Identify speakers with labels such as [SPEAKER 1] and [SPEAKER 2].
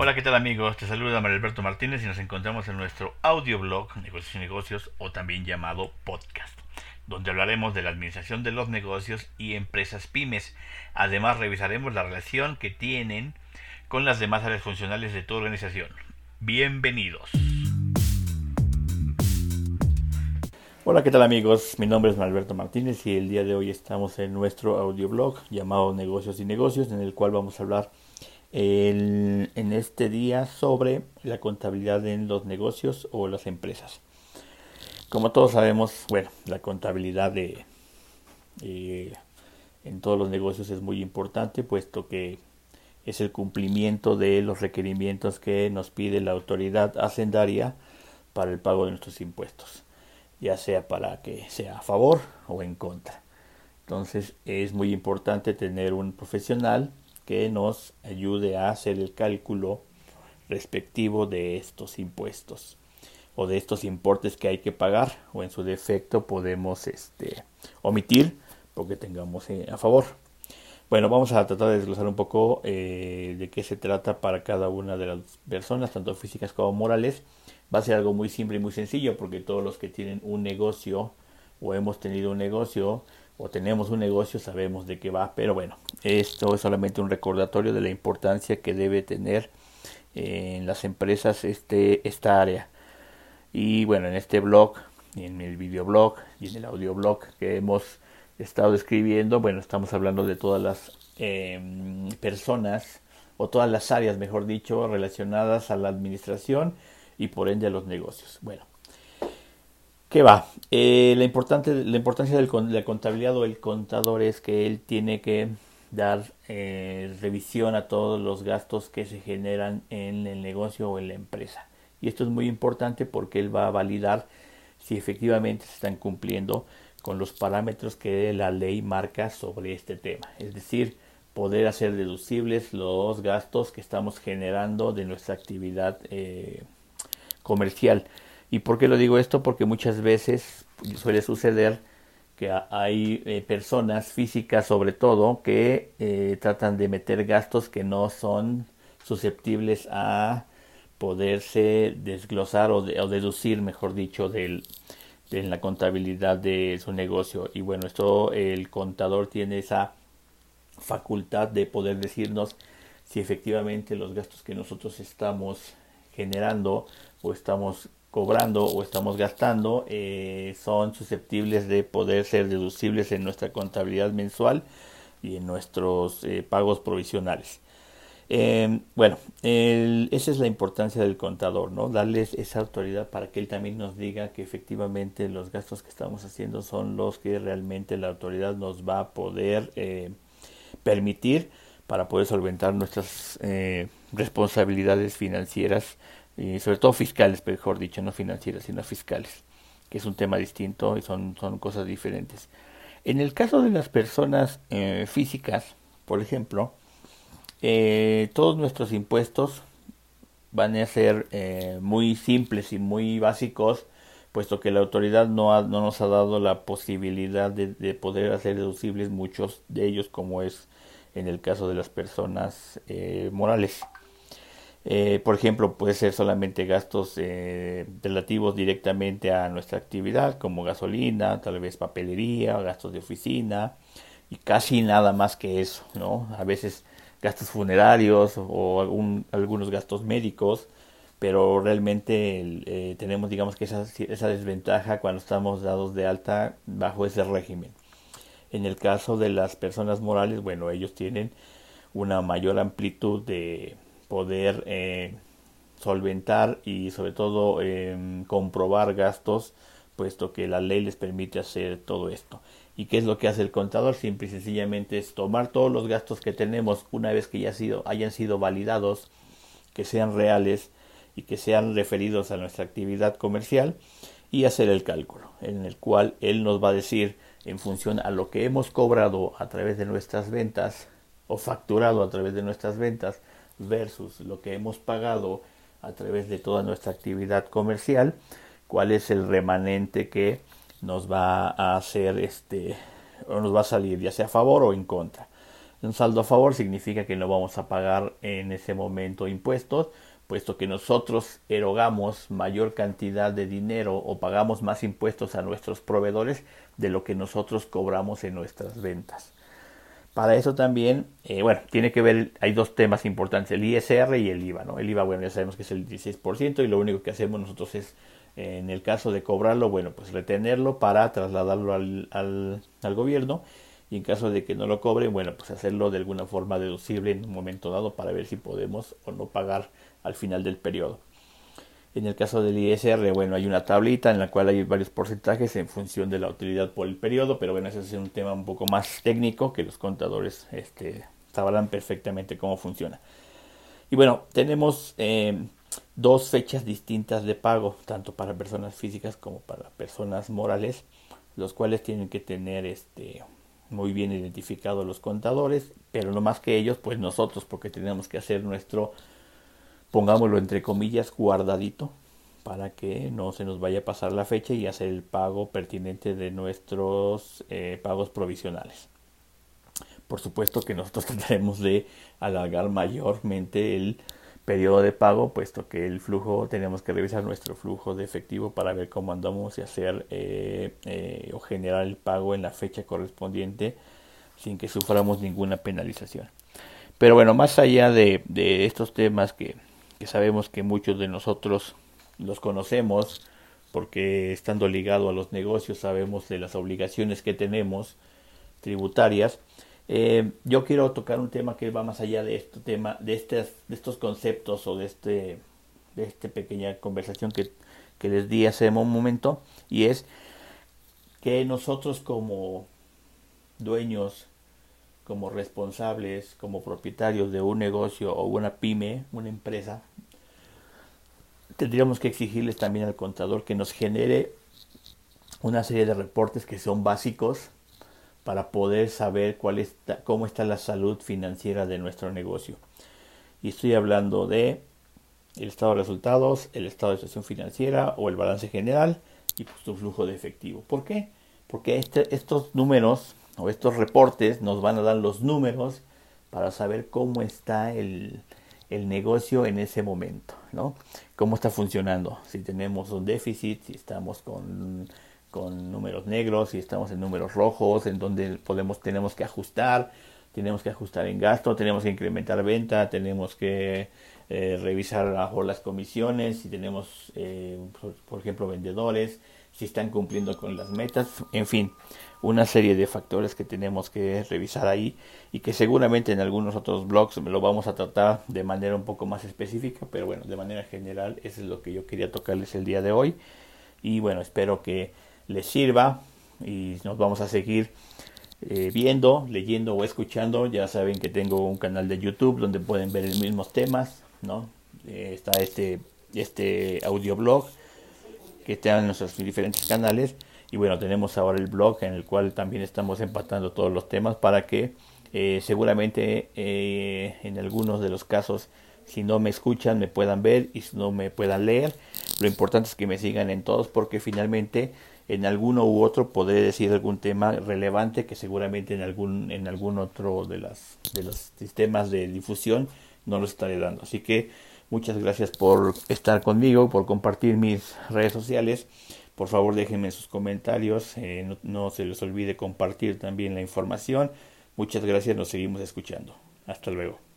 [SPEAKER 1] Hola, ¿qué tal amigos? Te saluda Mario Alberto Martínez y nos encontramos en nuestro audioblog Negocios y Negocios o también llamado podcast, donde hablaremos de la administración de los negocios y empresas pymes. Además, revisaremos la relación que tienen con las demás áreas funcionales de tu organización. Bienvenidos. Hola, ¿qué tal amigos? Mi nombre es Alberto Martínez y el día de hoy estamos en nuestro audioblog llamado Negocios y Negocios, en el cual vamos a hablar en este día sobre la contabilidad en los negocios o las empresas. Como todos sabemos, bueno, la contabilidad de, eh, en todos los negocios es muy importante, puesto que es el cumplimiento de los requerimientos que nos pide la autoridad hacendaria para el pago de nuestros impuestos, ya sea para que sea a favor o en contra. Entonces es muy importante tener un profesional que nos ayude a hacer el cálculo respectivo de estos impuestos o de estos importes que hay que pagar o en su defecto podemos este, omitir porque tengamos eh, a favor. Bueno, vamos a tratar de desglosar un poco eh, de qué se trata para cada una de las personas, tanto físicas como morales. Va a ser algo muy simple y muy sencillo porque todos los que tienen un negocio o hemos tenido un negocio o tenemos un negocio sabemos de qué va, pero bueno, esto es solamente un recordatorio de la importancia que debe tener en las empresas este, esta área. Y bueno, en este blog, en el videoblog y en el audioblog que hemos estado escribiendo, bueno, estamos hablando de todas las em, personas o todas las áreas, mejor dicho, relacionadas a la administración y por ende a los negocios. Bueno, ¿Qué va? Eh, la, importante, la importancia de la contabilidad o el contador es que él tiene que dar eh, revisión a todos los gastos que se generan en el negocio o en la empresa. Y esto es muy importante porque él va a validar si efectivamente se están cumpliendo con los parámetros que la ley marca sobre este tema. Es decir, poder hacer deducibles los gastos que estamos generando de nuestra actividad eh, comercial. ¿Y por qué lo digo esto? Porque muchas veces suele suceder que hay eh, personas físicas sobre todo que eh, tratan de meter gastos que no son susceptibles a poderse desglosar o, deducir, mejor dicho, del, de la contabilidad de su negocio. Y bueno, esto el contador tiene esa facultad de poder decirnos si efectivamente los gastos que nosotros estamos generando o estamos cobrando o estamos gastando eh, son susceptibles de poder ser deducibles en nuestra contabilidad mensual y en nuestros eh, pagos provisionales. Em, bueno, esa es la importancia del contador, ¿no? Darles esa autoridad para que él también nos diga que efectivamente los gastos que estamos haciendo son los que realmente la autoridad nos va a poder eh, permitir para poder solventar nuestras responsabilidades financieras y sobre todo fiscales, mejor dicho, no financieras, sino fiscales, que es un tema distinto y son, son cosas diferentes. En el caso de las personas eh, físicas, por ejemplo, eh, todos nuestros impuestos van a ser eh, muy simples y muy básicos, puesto que la autoridad no, no nos ha dado la posibilidad de, de, poder hacer deducibles muchos de ellos, como es en el caso de las personas morales. Eh, por ejemplo, puede ser solamente gastos eh, relativos directamente a nuestra actividad, como gasolina, tal vez papelería, gastos de oficina, y casi nada más que eso, ¿no? A veces gastos funerarios o algunos gastos médicos, pero realmente eh, tenemos, digamos que esa, esa desventaja cuando estamos dados de alta bajo ese régimen. En el caso de las personas morales, bueno, ellos tienen una mayor amplitud de poder eh, solventar y sobre todo em, comprobar gastos, puesto que la ley les permite hacer todo esto. ¿Y qué es lo que hace el contador? Simple y sencillamente es tomar todos los gastos que tenemos una vez que ya sido, hayan sido validados, que sean reales y que sean referidos a nuestra actividad comercial y hacer el cálculo, en el cual él nos va a decir en función a lo que hemos cobrado a través de nuestras ventas o facturado a través de nuestras ventas, versus lo que hemos pagado a través de toda nuestra actividad comercial, cuál es el remanente que nos va a hacer este o nos va a salir ya sea a favor o en contra. Un saldo a favor significa que no vamos a pagar en ese momento impuestos, puesto que nosotros erogamos mayor cantidad de dinero o pagamos más impuestos a nuestros proveedores de lo que nosotros cobramos en nuestras ventas. Para eso también, eh, bueno, tiene que ver, hay dos temas importantes, el ISR y el IVA, ¿no? El IVA, bueno, ya sabemos que es el 16% y lo único que hacemos nosotros es, en el caso de cobrarlo, bueno, pues retenerlo para trasladarlo al, al, al gobierno y en caso de que no lo cobren, bueno, pues hacerlo de alguna forma deducible en un momento dado para ver si podemos o no pagar al final del periodo. En el caso del ISR, bueno, hay una tablita en la cual hay varios porcentajes en función de la utilidad por el periodo, pero bueno, ese es un tema un poco más técnico que los contadores este, sabrán perfectamente cómo funciona. Y bueno, tenemos eh, dos fechas distintas de pago, tanto para personas físicas como para personas morales, los cuales tienen que tener este, muy bien identificados los contadores, pero no más que ellos, pues nosotros, porque tenemos que hacer nuestro, pongámoslo entre comillas, guardadito, para que no se nos vaya a pasar la fecha y hacer el pago pertinente de nuestros eh, pagos provisionales. Por supuesto que nosotros trataremos de alargar mayormente el periodo de pago, puesto que el flujo, tenemos que revisar nuestro flujo de efectivo para ver cómo andamos y hacer eh, eh, o generar el pago en la fecha correspondiente sin que suframos ninguna penalización. Pero bueno, más allá de, de estos temas que, que, sabemos que muchos de nosotros los conocemos, porque estando ligado a los negocios sabemos de las obligaciones que tenemos tributarias, eh, yo quiero tocar un tema que va más allá de este tema, de, de estos conceptos o de este, de esta pequeña conversación que, que les di hace un momento, y es que nosotros como dueños, como responsables, como propietarios de un negocio o una pyme, una empresa, tendríamos que exigirles también al contador que nos genere una serie de reportes que son básicos para poder saber cuál está, cómo está la salud financiera de nuestro negocio. Y estoy hablando de el estado de resultados, el estado de situación financiera o el balance general y pues, tu flujo de efectivo. ¿Por qué? Porque este, estos números estos reportes nos van a dar los números para saber cómo está el, el negocio en ese momento, ¿no? Cómo está funcionando, si tenemos un déficit, si estamos con con números negros y estamos en números rojos, en donde podemos, tenemos que ajustar, tenemos que ajustar en gasto, tenemos que incrementar venta, tenemos que eh, revisar mejor las comisiones, si tenemos, eh, por, ejemplo, vendedores, si están cumpliendo con las metas, en fin, una serie de factores que tenemos que revisar ahí y que seguramente en algunos otros blogs lo vamos a tratar de manera un poco más específica, pero bueno, de manera general eso es lo que yo quería tocarles el día de hoy y bueno, espero que les sirva y nos vamos a seguir eh, viendo, leyendo o escuchando. Ya saben que tengo un canal de YouTube donde pueden ver los mismos temas, ¿no? Eh, está este, este audioblog que está en nuestros diferentes canales. Y bueno, tenemos ahora el blog en el cual también estamos empatando todos los temas para que eh, seguramente en algunos de los casos si no me escuchan me puedan ver y si no me puedan leer. Lo importante es que me sigan en todos porque finalmente en alguno u otro podré decir algún tema relevante que seguramente en algún en algún otro de las de los sistemas de difusión no lo estaré dando así que muchas gracias por estar conmigo por compartir mis redes sociales por favor déjenme sus comentarios eh, no, no se les olvide compartir también la información. Muchas gracias nos seguimos escuchando. Hasta luego